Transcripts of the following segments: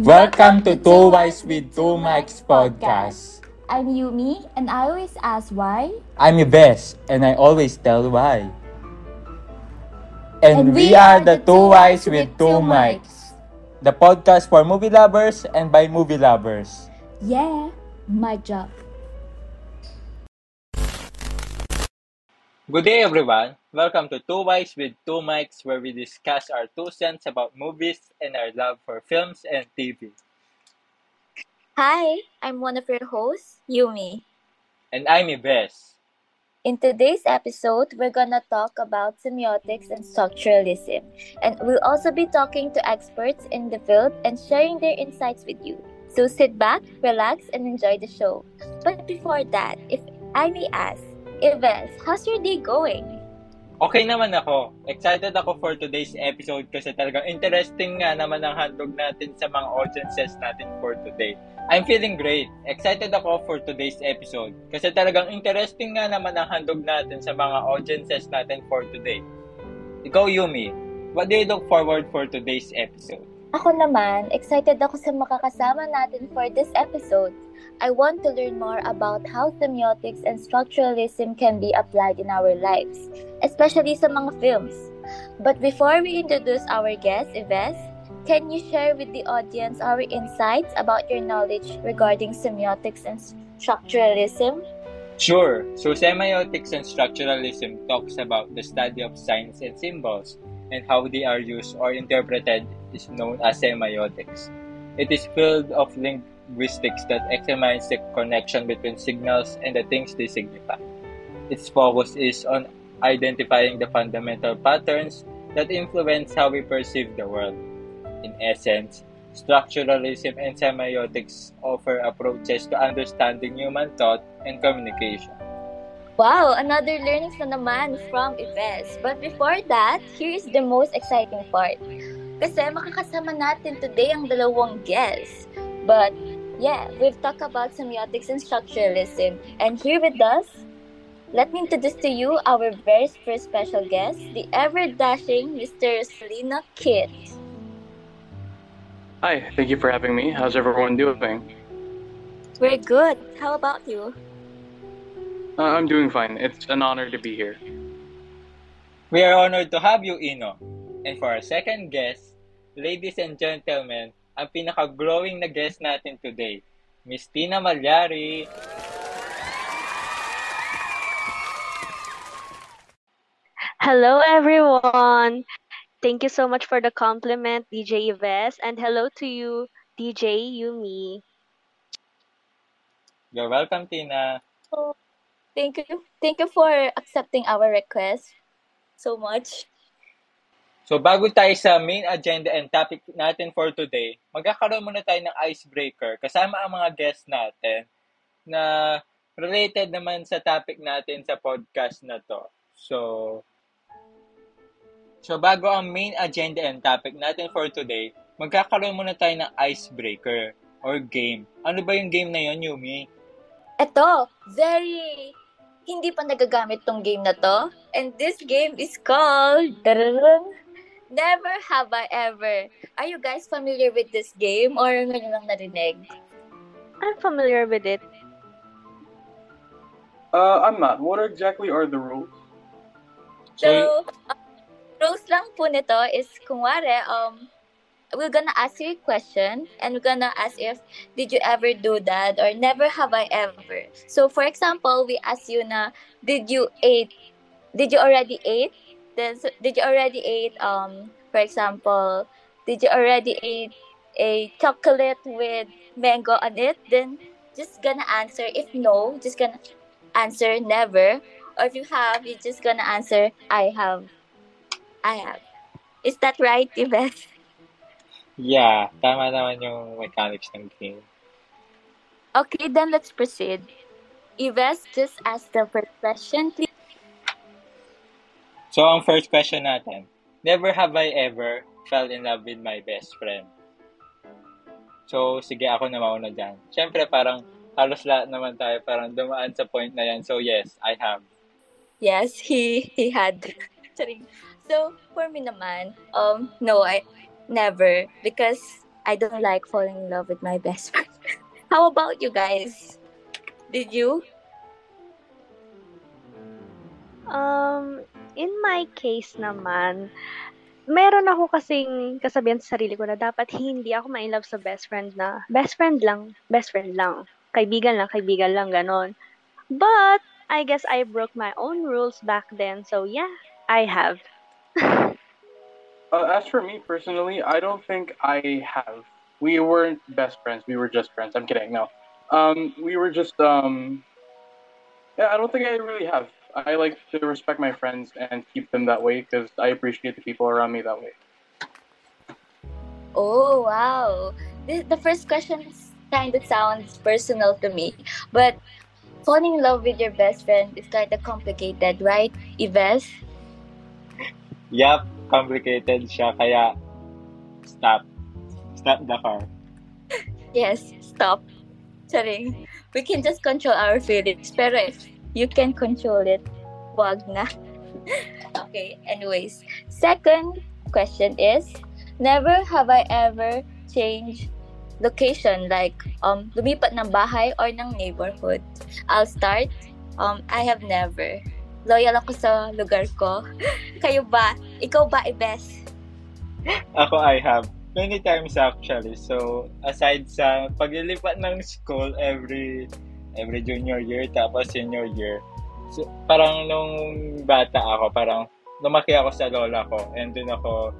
Welcome to Two Wise with Two Mics podcast. I'm Yumi, and I always ask why. I'm Yves, and I always tell why. And, we, are the Two Wise with Two Mics, the podcast for movie lovers and by movie lovers. Yeah, my job. Good day, everyone. Welcome to Two Wise with Two Mics, where we discuss our two cents about movies and our love for films and TV. Hi, I'm one of your hosts, Yumi. And I'm Yves. In today's episode, we're gonna talk about semiotics and structuralism, and we'll also be talking to experts in the field and sharing their insights with you. So sit back, relax, and enjoy the show. But before that, if I may ask, Yves, how's your day going? Okay naman ako. Excited ako for today's episode kasi talagang interesting nga naman ang handog natin sa mga audiences natin for today. I'm feeling great. Excited ako for today's episode kasi talagang interesting nga naman ang handog natin sa mga audiences natin for today. Ikaw, Yumi, what do you look forward for today's episode? Ako naman, excited ako sa makakasama natin for this episode. I want to learn more about how semiotics and structuralism can be applied in our lives, especially sa mga films. But before we introduce our guest, Yves, can you share with the audience our insights about your knowledge regarding semiotics and structuralism? Sure. So semiotics and structuralism talks about the study of signs and symbols and how they are used or interpreted is known as semiotics. It is filled of link linguistics that examines the connection between signals and the things they signify. Its focus is on identifying the fundamental patterns that influence how we perceive the world. In essence, structuralism and semiotics offer approaches to understanding human thought and communication. Wow, another learnings na naman from Yves. But before that, here's the most exciting part. Kasi makakasama natin today ang dalawang guests. But yeah, we've talked about semiotics and structuralism. And here with us, let me introduce to you our very first special guest, the ever dashing Mr. Selena Kit. Hi, thank you for having me. How's everyone doing? We're good. How about you? Uh, I'm doing fine. It's an honor to be here. We are honored to have you, Ino. And for our second guest, ladies and gentlemen, ang pinaka-glowing na guest natin today, Miss Tina Malyari. Hello, everyone. Thank you so much for the compliment, DJ Yves, and hello to you, DJ Yumi. You're welcome, Tina. Oh, thank you. Thank you for accepting our request so much. So bago tayo sa main agenda and topic natin for today, magkakaroon muna tayo ng icebreaker kasama ang mga guests natin na related naman sa topic natin sa podcast na to. So, so bago ang main agenda and topic natin for today, magkakaroon muna tayo ng icebreaker or game. Ano ba yung game na yon, Yumi? Ito, very hindi pa nagagamit tong game na to. And this game is called Never Have I Ever. Are you guys familiar with this game or ngayon lang narinig? I'm familiar with it. Uh, I'm not. What exactly are the rules? So, uh, rules lang po nito is, kunwari, um, we're gonna ask you a question and we're gonna ask if did you ever do that or never have I ever. So for example, we ask you na did you eat did you already ate? Then so, did you already eat um for example, did you already eat a chocolate with mango on it? Then just gonna answer if no, just gonna answer never. Or if you have, you're just gonna answer I have. I have. Is that right, Yves? Yeah, tama naman yung mechanics ng game. Okay, then let's proceed. Yves, just ask the first question, please. So, ang first question natin, never have I ever fell in love with my best friend. So, sige, ako na mauna dyan. Siyempre, parang halos lahat naman tayo parang dumaan sa point na yan. So, yes, I have. Yes, he he had. So, for me naman, um, no, I never because I don't like falling in love with my best friend. How about you guys? Did you? Um, in my case naman, meron ako kasing kasabihan sa sarili ko na dapat hindi ako ma love sa best friend na best friend lang, best friend lang. Kaibigan lang, kaibigan lang, ganon. But, I guess I broke my own rules back then. So, yeah, I have. Uh, as for me personally, I don't think I have. We weren't best friends. We were just friends. I'm kidding. No. Um, we were just um. Yeah, I don't think I really have. I like to respect my friends and keep them that way because I appreciate the people around me that way. Oh, wow. This, the first question kind of sounds personal to me, but falling in love with your best friend is kind of complicated, right, Ives? Yup, complicated siya. Kaya, stop. Stop the car. Yes, stop. Charing. We can just control our feelings. Pero if you can control it, wag na. okay, anyways. Second question is, never have I ever changed location like um lumipat ng bahay or ng neighborhood. I'll start. Um, I have never. Loyal ako sa lugar ko. Kayo ba? Ikaw ba, Ibes? Ako, I have. Many times actually. So, aside sa paglilipat ng school every every junior year tapos senior year. So, parang nung bata ako, parang lumaki ako sa lola ko and dun ako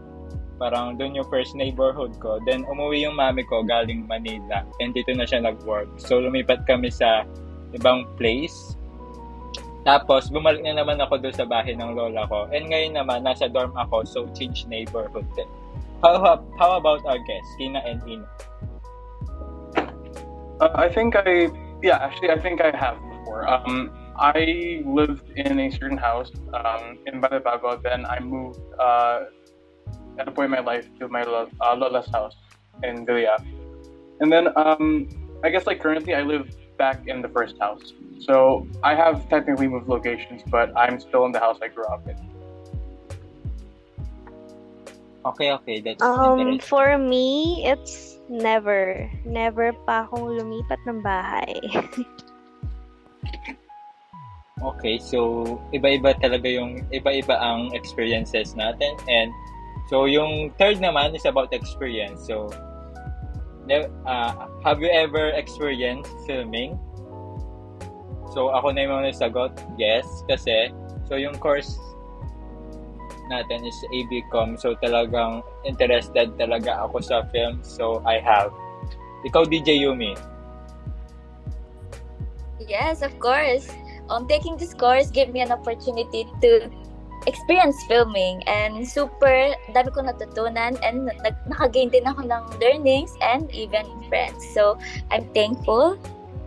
parang dun yung first neighborhood ko. Then umuwi yung mami ko galing Manila and dito na siya nag-work. So lumipat kami sa ibang place. Tapos bumalik na naman ako doon sa bahay ng lola ko. And ngayon naman nasa dorm ako so change neighborhood din. How, how, about our guests, Kina and Ina? Uh, I think I, yeah, actually, I think I have before. Um, I lived in a certain house um, in Balabago. Then I moved uh, at a point in my life to my lo- uh, Lola's house in Villia. And then um, I guess like currently I live back in the first house. So I have technically moved locations, but I'm still in the house I grew up in. Okay, okay. That's Um, for me, it's never. Never pa akong lumipat ng bahay. Okay, so iba-iba talaga yung iba-iba ang experiences natin and so yung third naman is about experience. So uh, have you ever experienced filming? So ako na yung mga sagot, yes, kasi so yung course natin is ABCom so talagang interested talaga ako sa film so I have. Ikaw DJ Yumi. Yes, of course. Um, taking this course gave me an opportunity to experience filming and super dami ko natutunan and nag, nakagain din ako ng learnings and even friends. So, I'm thankful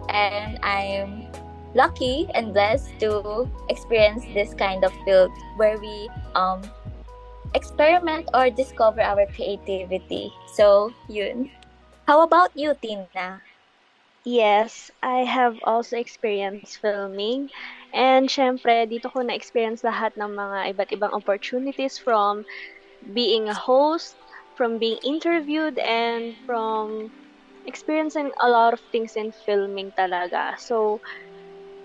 and I'm lucky and blessed to experience this kind of field where we um experiment or discover our creativity. So, yun. How about you, Tina? Yes, I have also experienced filming. And syempre, dito ko na-experience lahat ng mga iba't ibang opportunities from being a host, from being interviewed, and from experiencing a lot of things in filming talaga. So,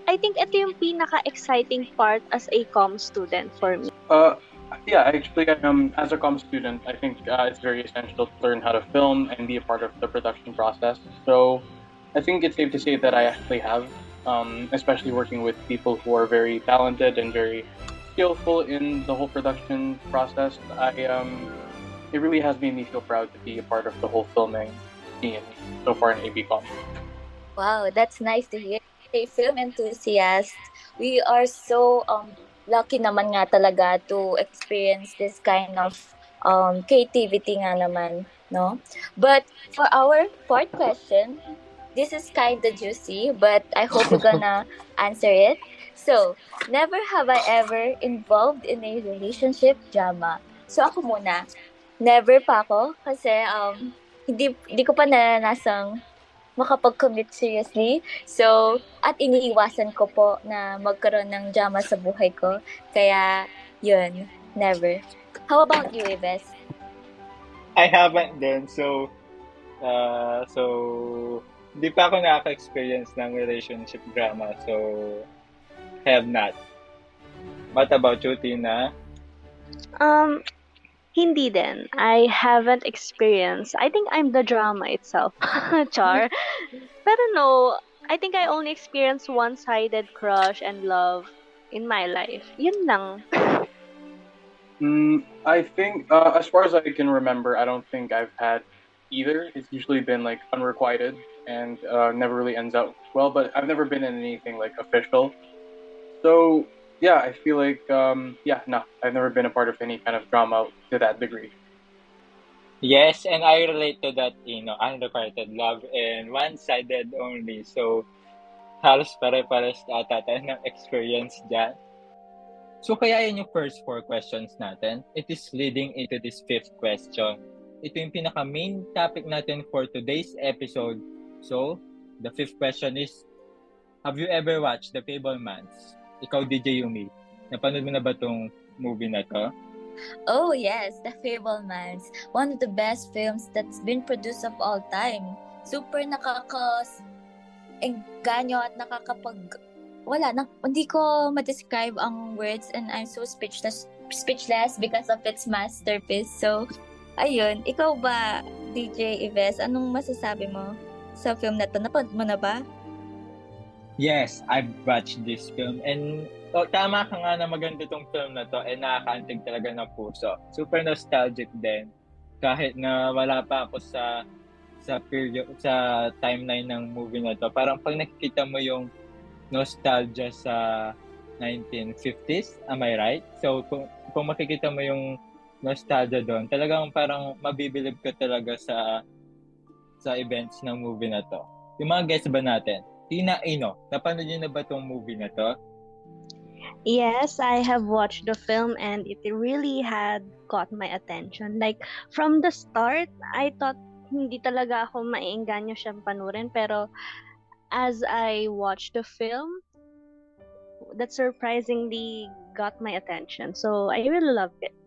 I think ito yung pinaka-exciting part as a com student for me. Uh, yeah, actually, um, as a com student, I think uh, it's very essential to learn how to film and be a part of the production process. So, I think it's safe to say that I actually have, um, especially working with people who are very talented and very skillful in the whole production process. I um, it really has made me feel proud to be a part of the whole filming scene so far in ABCom. Wow, that's nice to hear. A film enthusiast, we are so um lucky naman nga talaga to experience this kind of um creativity nga naman, no? But for our fourth question, this is kind of juicy, but I hope you're gonna answer it. So, never have I ever involved in a relationship drama. So, ako muna. Never pa ako kasi um, hindi, hindi ko pa naranasang makapag-commit seriously. So, at iniiwasan ko po na magkaroon ng drama sa buhay ko. Kaya, yun, never. How about you, Ives? I haven't then, so, uh, so, di pa ako nakaka-experience ng relationship drama, so, have not. What about you, Tina? Um, hindi din. I haven't experienced. I think I'm the drama itself. Char. Pero no, I think I only experienced one-sided crush and love in my life. Yun lang. Mm, I think, uh, as far as I can remember, I don't think I've had either. It's usually been like unrequited and uh, never really ends out well. But I've never been in anything like official. So yeah, I feel like um, yeah, no, I've never been a part of any kind of drama to that degree. Yes, and I relate to that, you know, unrequited love and one-sided only. So, halos pare-pares ata tayo ng experience dyan. So, kaya yun yung first four questions natin. It is leading into this fifth question. Ito yung pinaka-main topic natin for today's episode. So, the fifth question is, have you ever watched The Fabelmans? Ikaw, DJ Yumi, napanood mo na ba tong movie na to? Oh yes, The Fablemans. One of the best films that's been produced of all time. Super nakakas engganyo at nakakapag wala na, hindi ko ma-describe ang words and I'm so speechless speechless because of its masterpiece. So, ayun, ikaw ba, DJ Ives, anong masasabi mo sa film na to? Napanood mo na ba? Yes, I've watched this film and oh, tama ka nga na maganda tong film na to and nakakaantig talaga ng puso. Super nostalgic din. Kahit na wala pa ako sa sa period sa timeline ng movie na to. Parang pag nakikita mo yung nostalgia sa 1950s, am I right? So kung, kung makikita mo yung nostalgia doon, talagang parang mabibilib ka talaga sa sa events ng movie na to. Yung mga guests ba natin, Tina Ino, napanood niyo na ba tong movie na to? Yes, I have watched the film and it really had caught my attention. Like, from the start, I thought hindi talaga ako maiinganyo siyang panurin. Pero, as I watched the film, that surprisingly got my attention. So, I really loved it.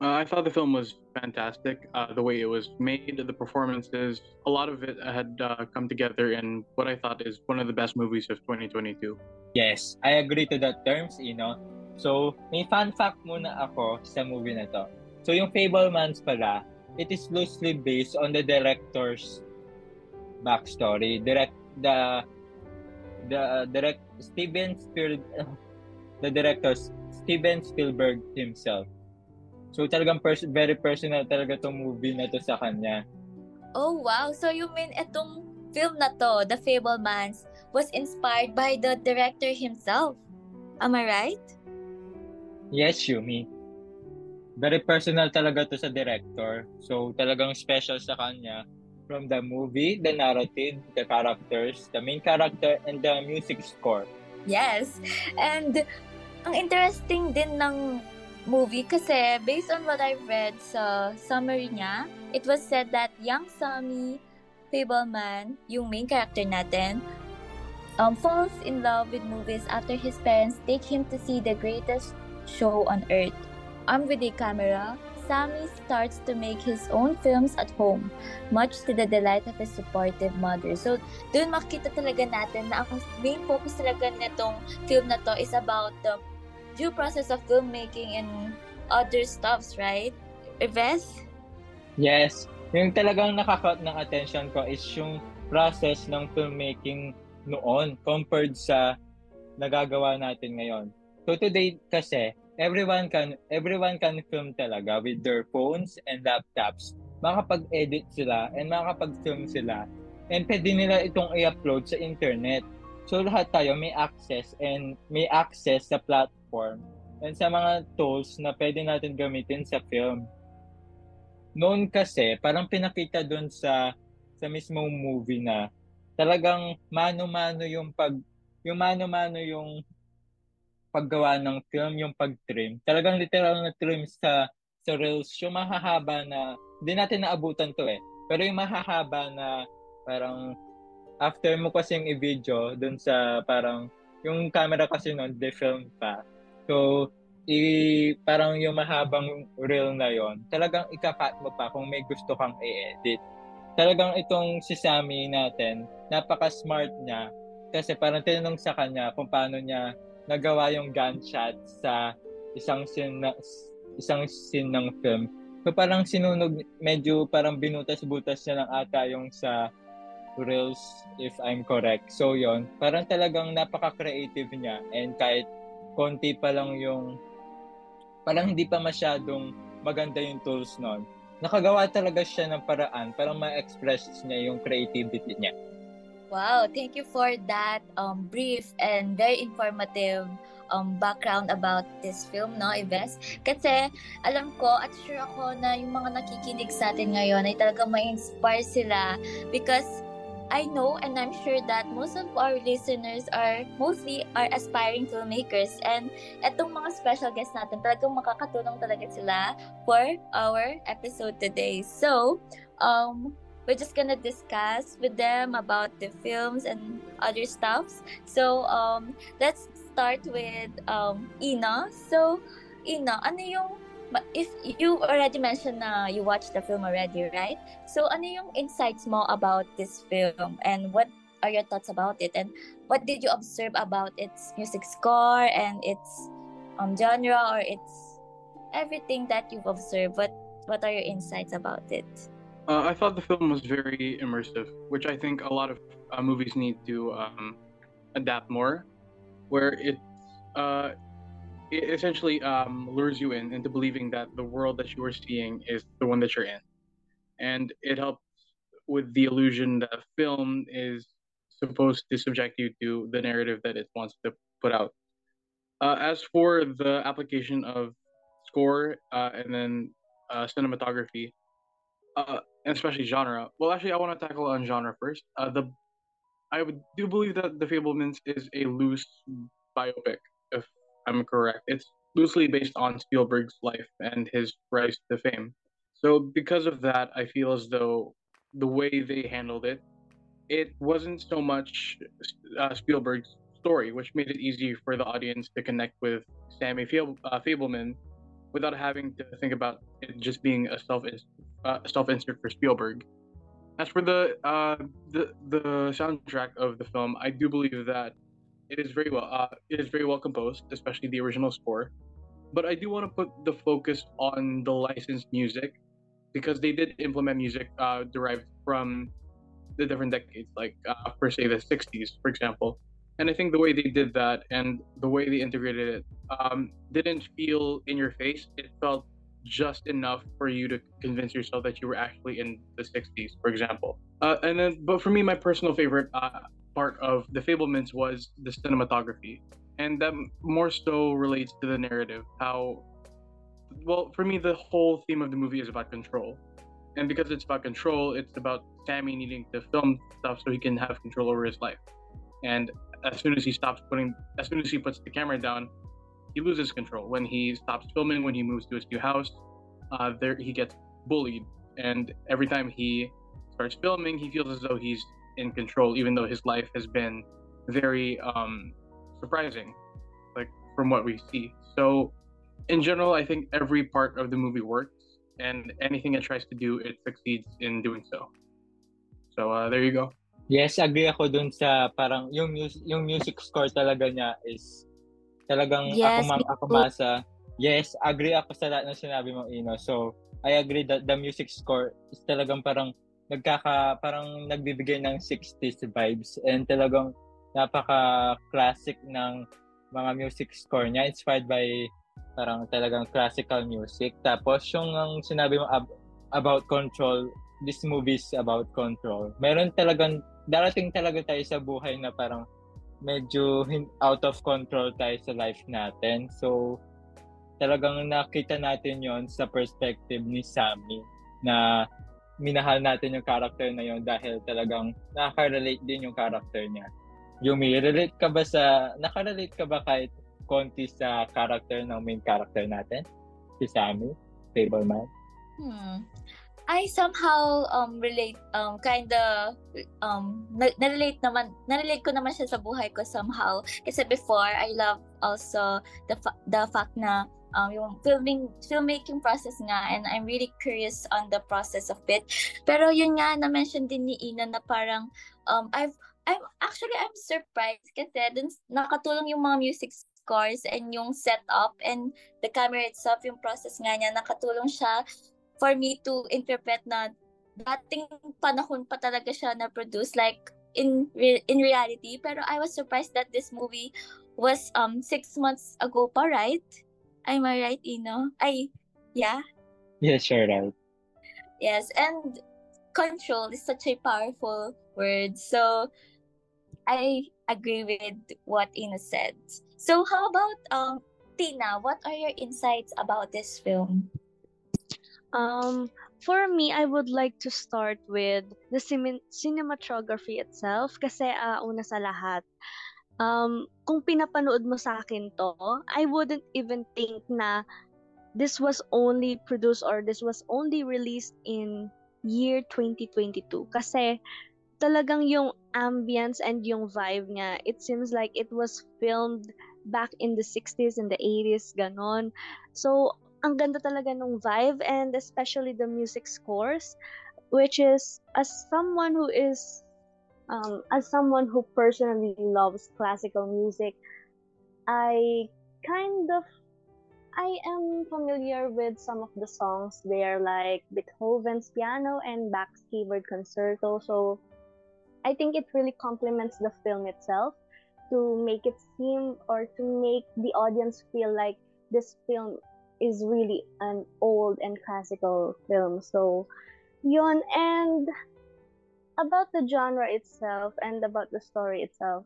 Uh, I thought the film was fantastic. Uh, the way it was made, the performances, a lot of it had uh, come together in what I thought is one of the best movies of 2022. Yes, I agree to that terms, you know. So, may fun fact muna ako sa movie na to. So, yung Fabelmans pala, it is loosely based on the director's backstory. Direct, the, the direct, Steven Spielberg, the director, Steven Spielberg himself. So talagang pers- very personal talaga tong movie na to sa kanya. Oh wow, so you mean itong film na to, The Fablemans, was inspired by the director himself. Am I right? Yes, Yumi. Very personal talaga to sa director. So talagang special sa kanya from the movie, the narrative, the characters, the main character, and the music score. Yes. And ang interesting din ng movie kasi based on what I've read sa summary niya, it was said that young Sammy Fableman, yung main character natin, um, falls in love with movies after his parents take him to see the greatest show on earth. Armed with a camera, Sammy starts to make his own films at home, much to the delight of his supportive mother. So, doon makita talaga natin na ang main focus talaga nitong film na to is about the due process of filmmaking and other stuffs, right? Ives? Yes. Yung talagang nakaka ng attention ko is yung process ng filmmaking noon compared sa nagagawa natin ngayon. So today kasi, everyone can everyone can film talaga with their phones and laptops. Makapag-edit sila and makapag-film sila. And pwede nila itong i-upload sa internet. So lahat tayo may access and may access sa platform and sa mga tools na pwede natin gamitin sa film. Noon kasi, parang pinakita doon sa sa mismong movie na talagang mano-mano yung pag yung mano-mano yung paggawa ng film, yung pag-trim. Talagang literal na trim sa sa Reels, yung mahahaba na, hindi natin naabutan to eh. Pero yung mahahaba na parang after mo kasi yung i-video dun sa parang yung camera kasi noon de-film pa. So, i parang yung mahabang reel na yon talagang ikakat mo pa kung may gusto kang i-edit. Talagang itong si Sammy natin, napaka-smart niya kasi parang tinanong sa kanya kung paano niya nagawa yung gunshot sa isang scene na, isang scene ng film. So parang sinunog, medyo parang binutas-butas niya lang ata yung sa Reels, if I'm correct. So yon parang talagang napaka-creative niya and kahit konti pa lang yung, parang hindi pa masyadong maganda yung tools nun. Nakagawa talaga siya ng paraan para ma-express niya yung creativity niya. Wow, thank you for that um, brief and very informative um, background about this film, no, Ives? Kasi alam ko at sure ako na yung mga nakikinig sa atin ngayon ay talagang ma-inspire sila because I know and I'm sure that most of our listeners are mostly are aspiring filmmakers and etong mga special guests natin talagang makakatulong talaga sila for our episode today. So, um, we're just gonna discuss with them about the films and other stuffs. So, um, let's start with um, Ina. So, Ina, ano yung if you already mentioned na you watched the film already, right? So, ano yung insights mo about this film and what are your thoughts about it and what did you observe about its music score and its um, genre or its everything that you've observed? What what are your insights about it? Uh, I thought the film was very immersive, which I think a lot of uh, movies need to um, adapt more, where it, uh, it essentially um, lures you in into believing that the world that you are seeing is the one that you're in, and it helps with the illusion that film is supposed to subject you to the narrative that it wants to put out. Uh, as for the application of score uh, and then uh, cinematography, uh, and especially genre. Well, actually, I want to tackle on genre first. Uh, the I do believe that The Fabelmans is a loose biopic, if I'm correct. It's loosely based on Spielberg's life and his rise to fame. So, because of that, I feel as though the way they handled it, it wasn't so much uh, Spielberg's story, which made it easy for the audience to connect with Sammy Fable, uh, Fabelman without having to think about it just being a self uh, self insert for Spielberg. As for the uh, the the soundtrack of the film, I do believe that it is very well uh, it is very well composed, especially the original score. But I do want to put the focus on the licensed music because they did implement music uh, derived from the different decades, like uh, per se the '60s, for example. And I think the way they did that and the way they integrated it um, didn't feel in your face. It felt just enough for you to convince yourself that you were actually in the 60s, for example. Uh, and then, but for me, my personal favorite uh, part of The Fabelmans was the cinematography. And that more so relates to the narrative. How, well, for me, the whole theme of the movie is about control. And because it's about control, it's about Sammy needing to film stuff so he can have control over his life. And as soon as he stops putting, as soon as he puts the camera down, he loses control. When he stops filming, when he moves to his new house, uh, there he gets bullied, and every time he starts filming, he feels as though he's in control, even though his life has been very um, surprising, like from what we see. So, in general, I think every part of the movie works, and anything it tries to do, it succeeds in doing so. So uh, there you go. Yes, agree ako dun sa parang yung music, yung music score talaga niya is talagang Yes, ako ma- me ako too. masa. Yes, agree ako sa lahat ng sinabi mo, Ino. So, I agree that the music score is talagang parang nagkaka parang nagbibigay ng 60s vibes and talagang napaka-classic ng mga music score niya inspired by parang talagang classical music. Tapos yung ang sinabi mo ab- about control, this movie is about control. Meron talagang darating talaga tayo sa buhay na parang medyo out of control tayo sa life natin. So, talagang nakita natin yon sa perspective ni Sammy na minahal natin yung character na yon dahil talagang nakaka-relate din yung character niya. Yumi, relate ka ba sa, nakarelate ka ba kahit konti sa character ng main character natin? Si Sammy? Fableman? Hmm. I somehow um relate um kind of um na- relate naman na-relate ko naman siya sa buhay ko somehow kasi before I love also the fa- the fact na um yung filming filmmaking process nga and I'm really curious on the process of it. Pero yun nga na mention din ni Ina na parang um I've I'm actually I'm surprised kasi dun nakatulong yung mga music scores and yung setup and the camera itself yung process nga niya nakatulong siya for me to interpret na dating panahon pa talaga siya na produce like in re- in reality. Pero I was surprised that this movie was um six months ago pa right am I right Ino I, yeah? Yes, you're right. yes and control is such a powerful word. So I agree with what Ina said. So how about um Tina what are your insights about this film? Um, for me, I would like to start with the cin- cinematography itself kasi uh, una sa lahat, um, kung pinapanood mo sa akin to, I wouldn't even think na this was only produced or this was only released in year 2022 kasi talagang yung ambience and yung vibe nga, it seems like it was filmed back in the 60s and the 80s, ganon. So, ang ganda talaga ng vibe and especially the music scores which is as someone who is um, as someone who personally loves classical music I kind of I am familiar with some of the songs there like Beethoven's piano and Bach's keyboard concerto so I think it really complements the film itself to make it seem or to make the audience feel like this film is really an old and classical film. So, yon And about the genre itself and about the story itself,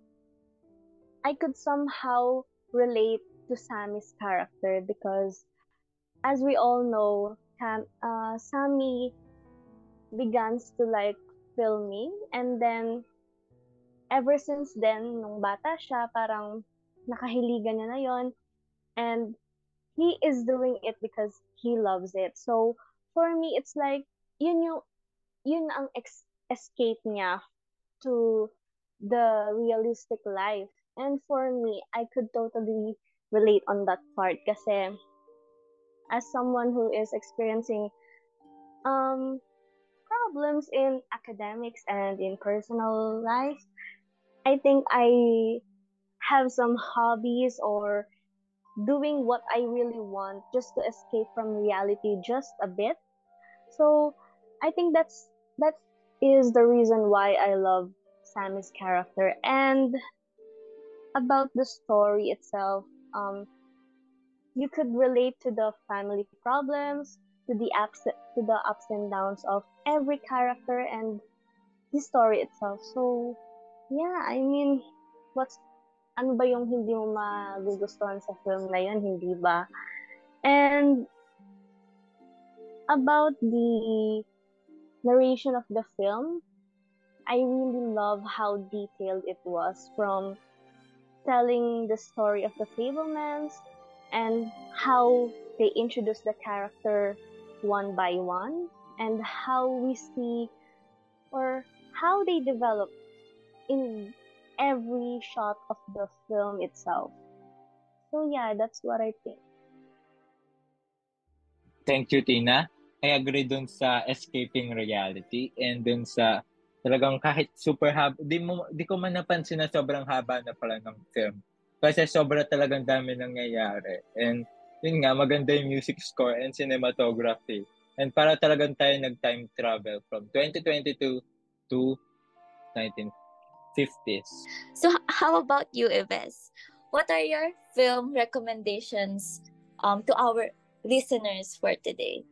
I could somehow relate to Sammy's character because, as we all know, Cam, uh, Sammy begins to like filming and then ever since then, nung bata siya, parang nakahiligan niya na yon and he is doing it because he loves it. So for me, it's like yun yung yun ang ex- escape niya to the realistic life. And for me, I could totally relate on that part kasi as someone who is experiencing um problems in academics and in personal life, I think I have some hobbies or doing what I really want just to escape from reality just a bit. So I think that's that is the reason why I love Sammy's character and about the story itself. Um, you could relate to the family problems, to the ups to the ups and downs of every character and the story itself. So yeah, I mean, what's ano ba yung hindi mo magugustuhan sa film na yun, hindi ba? And about the narration of the film, I really love how detailed it was from telling the story of the Fabelmans and how they introduce the character one by one and how we see or how they develop in every shot of the film itself. So yeah, that's what I think. Thank you, Tina. I agree dun sa escaping reality and dun sa talagang kahit super haba, di, mo, di ko man napansin na sobrang haba na pala ng film. Kasi sobra talagang dami nangyayari. And yun nga, maganda yung music score and cinematography. And para talagang tayo nag-time travel from 2022 to 1950s. So, how about you, Ives? What are your film recommendations um, to our listeners for today?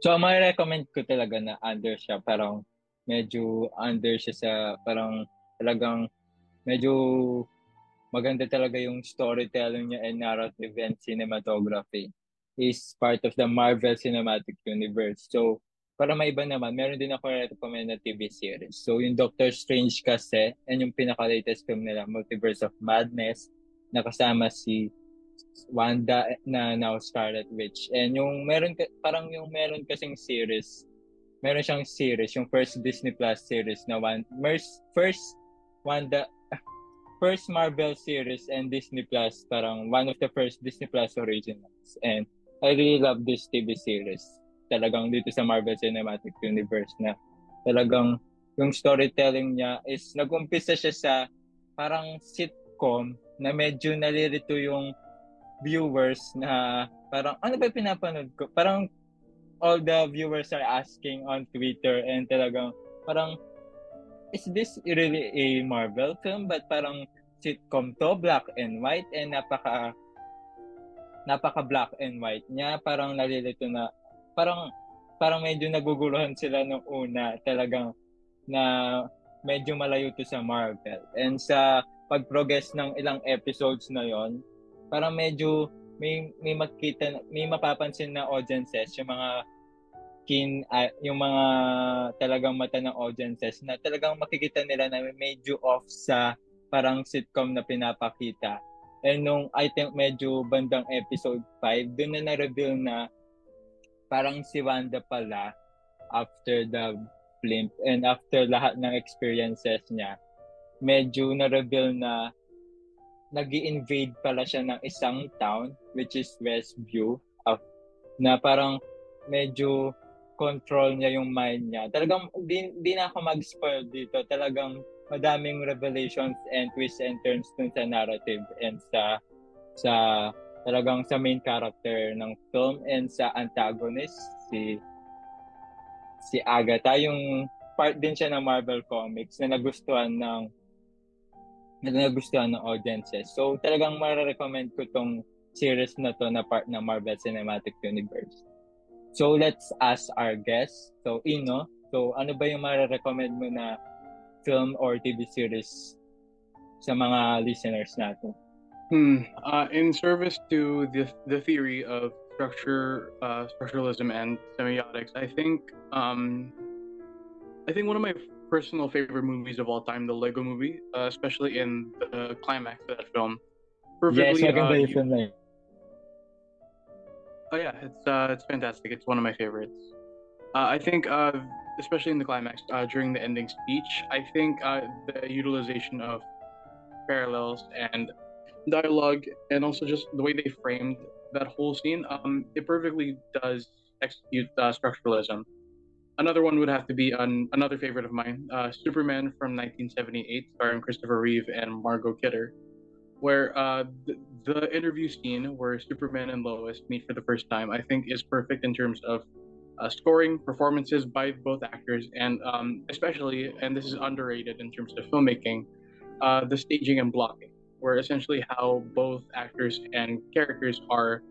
So, ang recommend ko talaga na under siya, parang medyo under siya sa, parang talagang medyo maganda talaga yung storytelling niya and narrative and cinematography is part of the Marvel Cinematic Universe. So, para may iba naman, meron din ako recommend na TV series. So, yung Doctor Strange kasi, and yung pinaka-latest film nila, Multiverse of Madness, na kasama si Wanda na now Scarlet Witch. And yung meron parang yung meron kasing series, meron siyang series, yung first Disney Plus series na one, first Wanda, first Marvel series and Disney Plus, parang one of the first Disney Plus originals. And I really love this TV series. Talagang dito sa Marvel Cinematic Universe na talagang yung storytelling niya is nag-umpisa siya sa parang sitcom na medyo nalilito yung viewers na parang ano ba pinapanood ko? Parang all the viewers are asking on Twitter and talagang parang is this really a Marvel film? But parang sitcom to, black and white and napaka napaka black and white niya. Parang nalilito na parang parang medyo naguguluhan sila nung una talagang na medyo malayo to sa Marvel. And sa pag-progress ng ilang episodes na yon parang medyo may may makita may mapapansin na audiences yung mga kin uh, yung mga talagang mata ng audiences na talagang makikita nila na medyo off sa parang sitcom na pinapakita. And nung I think medyo bandang episode 5, doon na na-reveal na parang si Wanda pala after the blimp and after lahat ng experiences niya, medyo na-reveal na nag invade pala siya ng isang town, which is Westview, of, na parang medyo control niya yung mind niya. Talagang, di, di na ako mag-spoil dito. Talagang madaming revelations and twists and turns dun sa narrative and sa sa talagang sa main character ng film and sa antagonist si si Agatha yung part din siya ng Marvel Comics na nagustuhan ng na nagustuhan ng audiences. So, talagang mara-recommend ko tong series na to na part ng Marvel Cinematic Universe. So, let's ask our guest. So, Ino, so ano ba yung mara-recommend mo na film or TV series sa mga listeners natin? Hmm. Uh, in service to the the theory of structure, uh, structuralism, and semiotics, I think um, I think one of my personal favorite movies of all time, the Lego Movie, uh, especially in the climax of that film. Perfectly, yes, uh, you, film Oh yeah, it's uh, it's fantastic. It's one of my favorites. Uh, I think, uh, especially in the climax uh, during the ending speech, I think uh, the utilization of parallels and dialogue, and also just the way they framed that whole scene, um, it perfectly does execute uh, structuralism. Another one would have to be an, another favorite of mine, uh, Superman from 1978, starring Christopher Reeve and Margot Kidder, where uh, the, the interview scene where Superman and Lois meet for the first time, I think, is perfect in terms of uh, scoring, performances by both actors, and um, especially, and this is underrated in terms of filmmaking, uh, the staging and blocking, where essentially how both actors and characters are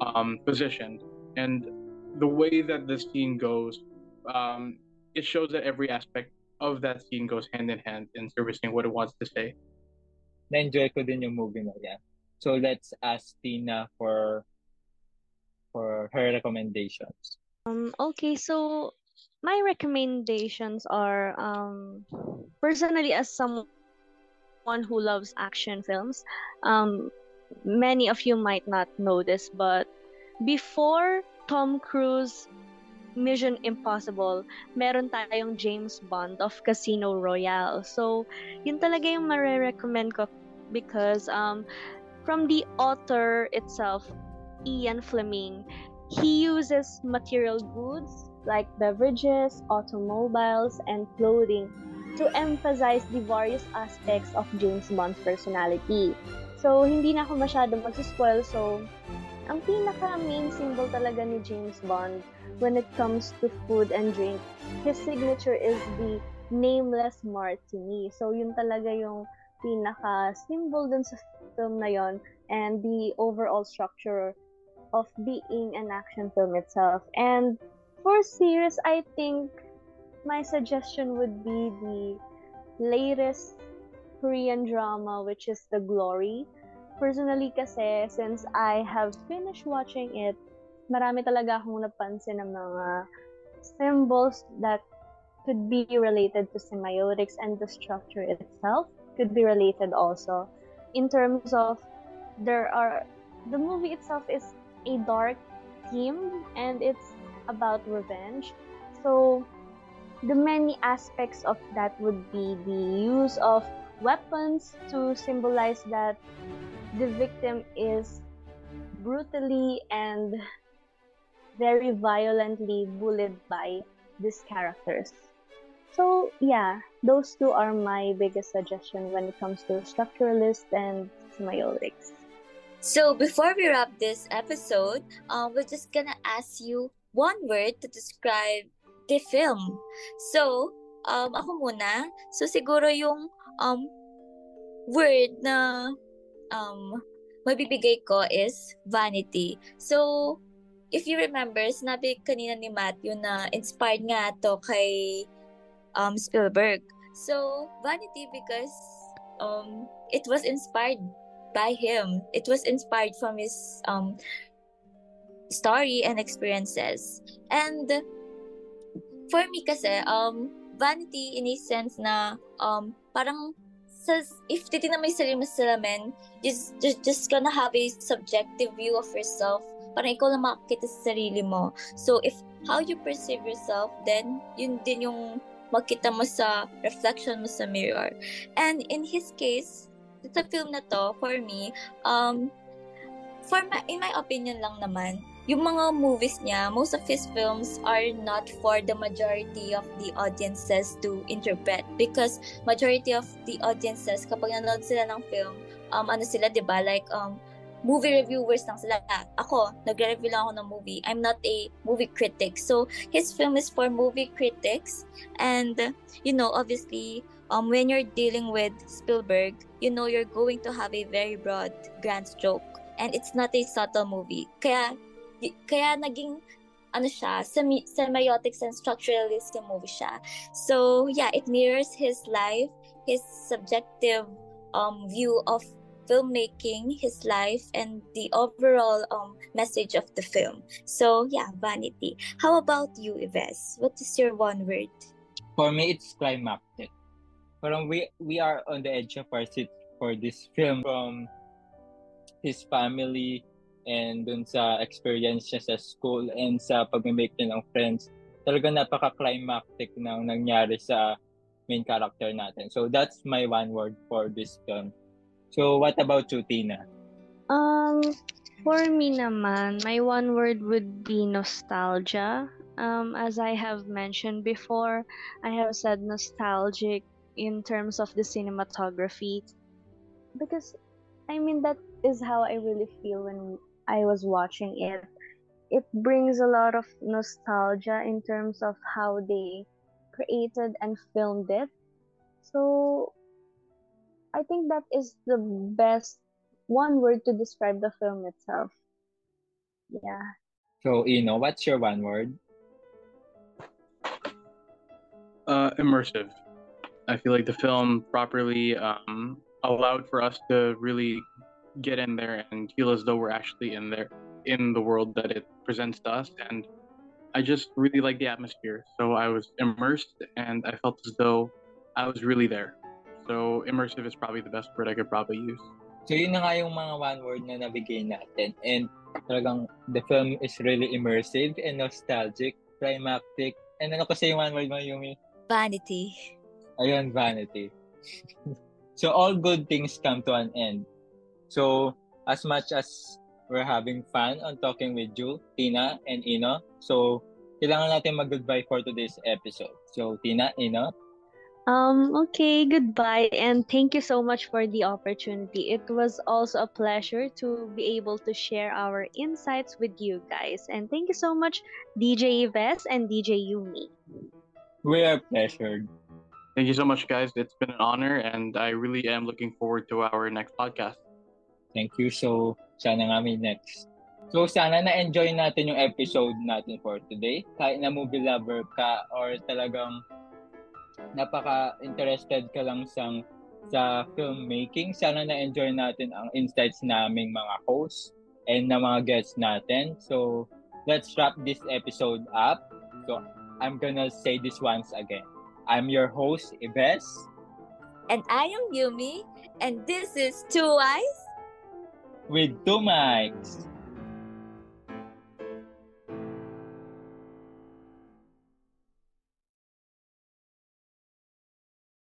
um, positioned, and the way that the scene goes um, it shows that every aspect of that scene goes hand in hand in servicing what it wants to say. Na-enjoy ko din yung movie na yan. So let's ask Tina for for her recommendations. Um, okay, so my recommendations are um, personally as someone who loves action films, um, many of you might not know this, but before Tom Cruise Mission Impossible, meron tayong James Bond of Casino Royale. So, yun talaga yung mare-recommend ko because um, from the author itself, Ian Fleming, he uses material goods like beverages, automobiles, and clothing to emphasize the various aspects of James Bond's personality. So, hindi na ako masyado mag-spoil. So, ang pinaka-main symbol talaga ni James Bond when it comes to food and drink, his signature is the nameless martini. So, yun talaga yung pinaka-symbol dun sa film na yon and the overall structure of being an action film itself. And for series, I think my suggestion would be the latest Korean drama, which is The Glory. Personally kasi, since I have finished watching it, marami talaga akong napansin ng mga symbols that could be related to semiotics and the structure itself could be related also. In terms of, there are the movie itself is a dark theme and it's about revenge. So the many aspects of that would be the use of weapons to symbolize that the victim is brutally and very violently bullied by these characters. So yeah, those two are my biggest suggestion when it comes to structuralist and semiotics. So before we wrap this episode, um, we're just gonna ask you one word to describe the film. So, um, ako muna. So siguro yung um, word na um, mabibigay ko is vanity. So, if you remember, sinabi kanina ni Matthew na inspired nga to kay um, Spielberg. So, vanity because um, it was inspired by him. It was inspired from his um, story and experiences. And for me kasi, um, vanity in a sense na um, parang sa, if titignan mo yung sarili mo sa salamin, just, just, just gonna have a subjective view of yourself. Parang ikaw lang makakita sa sarili mo. So, if how you perceive yourself, then yun din yung makita mo sa reflection mo sa mirror. And in his case, sa film na to, for me, um, for my, in my opinion lang naman, yung mga movies niya, most of his films are not for the majority of the audiences to interpret because majority of the audiences kapag nanonood sila ng film, um, ano sila, di ba? Like, um, movie reviewers lang sila. Ako, nagre-review lang ako ng movie. I'm not a movie critic. So, his film is for movie critics. And, you know, obviously, um, when you're dealing with Spielberg, you know you're going to have a very broad, grand stroke. And it's not a subtle movie. Kaya, kaya naging ano siya, semi- semiotics and structuralist movie siya. So, yeah, it mirrors his life, his subjective um, view of filmmaking, his life, and the overall um, message of the film. So, yeah, vanity. How about you, Yves? What is your one word? For me, it's climactic. Parang we, we are on the edge of our seat for this film from his family, and dun sa experience niya sa school and sa pag-make niya ng friends, talaga napaka-climactic ng nangyari sa main character natin. So that's my one word for this film. So what about you, Tina? Um, for me naman, my one word would be nostalgia. Um, as I have mentioned before, I have said nostalgic in terms of the cinematography because I mean that is how I really feel when I was watching it, it brings a lot of nostalgia in terms of how they created and filmed it. So I think that is the best one word to describe the film itself. Yeah. So, you know, what's your one word? Uh, immersive. I feel like the film properly um, allowed for us to really get in there and feel as though we're actually in there in the world that it presents to us and I just really like the atmosphere. So I was immersed and I felt as though I was really there. So immersive is probably the best word I could probably use. So yun na nga yung mga one word na nabigay natin. And talagang the film is really immersive and nostalgic, climactic. And ano kasi yung one word mo, Yumi? Vanity. Ayun, vanity. so all good things come to an end. So, as much as we're having fun on talking with you, Tina and Ino, so kailangan natin mag-goodbye for today's episode. So, Tina, Ino? Um, okay, goodbye and thank you so much for the opportunity. It was also a pleasure to be able to share our insights with you guys. And thank you so much, DJ Yves and DJ Yumi. We are pleasured. Thank you so much, guys. It's been an honor, and I really am looking forward to our next podcast. Thank you. So, sana nga may next. So, sana na-enjoy natin yung episode natin for today. Kahit na movie lover ka or talagang napaka-interested ka lang sa, sa filmmaking, sana na-enjoy natin ang insights naming mga hosts and na mga guests natin. So, let's wrap this episode up. So, I'm gonna say this once again. I'm your host, Ives. And I am Yumi, and this is Two Eyes with two.